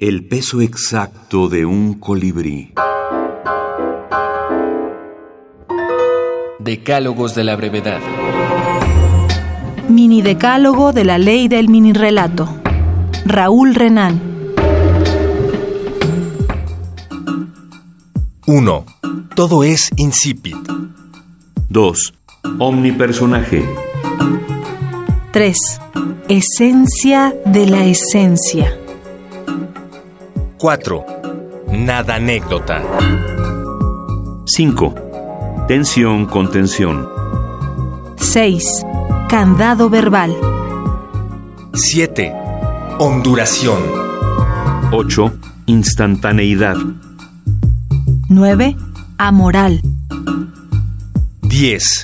El peso exacto de un colibrí. Decálogos de la brevedad. Mini decálogo de la ley del mini relato. Raúl Renán. 1. Todo es insípid. 2. Omnipersonaje. 3. Esencia de la esencia. 4. Nada anécdota. 5. Tensión con tensión. 6. Candado verbal. 7. Onduración. 8. Instantaneidad. 9. Amoral. 10.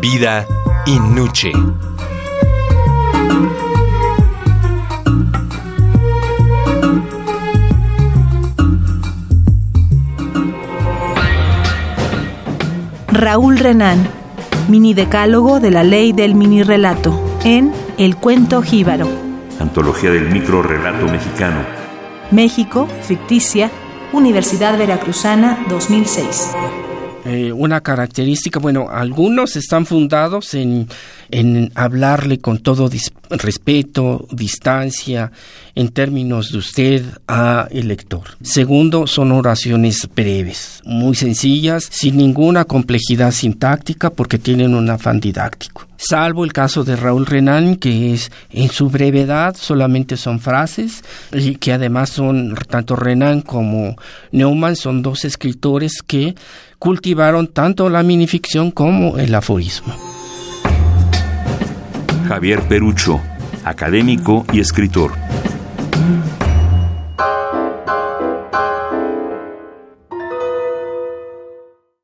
Vida in nuce. Raúl Renán. Mini decálogo de la ley del mini relato. En El cuento jíbaro. Antología del micro relato mexicano. México, ficticia, Universidad Veracruzana 2006. Eh, una característica, bueno, algunos están fundados en, en hablarle con todo respeto, distancia, en términos de usted a el lector. Segundo, son oraciones breves, muy sencillas, sin ninguna complejidad sintáctica porque tienen un afán didáctico. Salvo el caso de Raúl Renan, que es en su brevedad solamente son frases y que además son tanto Renan como Neumann son dos escritores que cultivaron tanto la minificción como el aforismo. Javier Perucho, académico y escritor.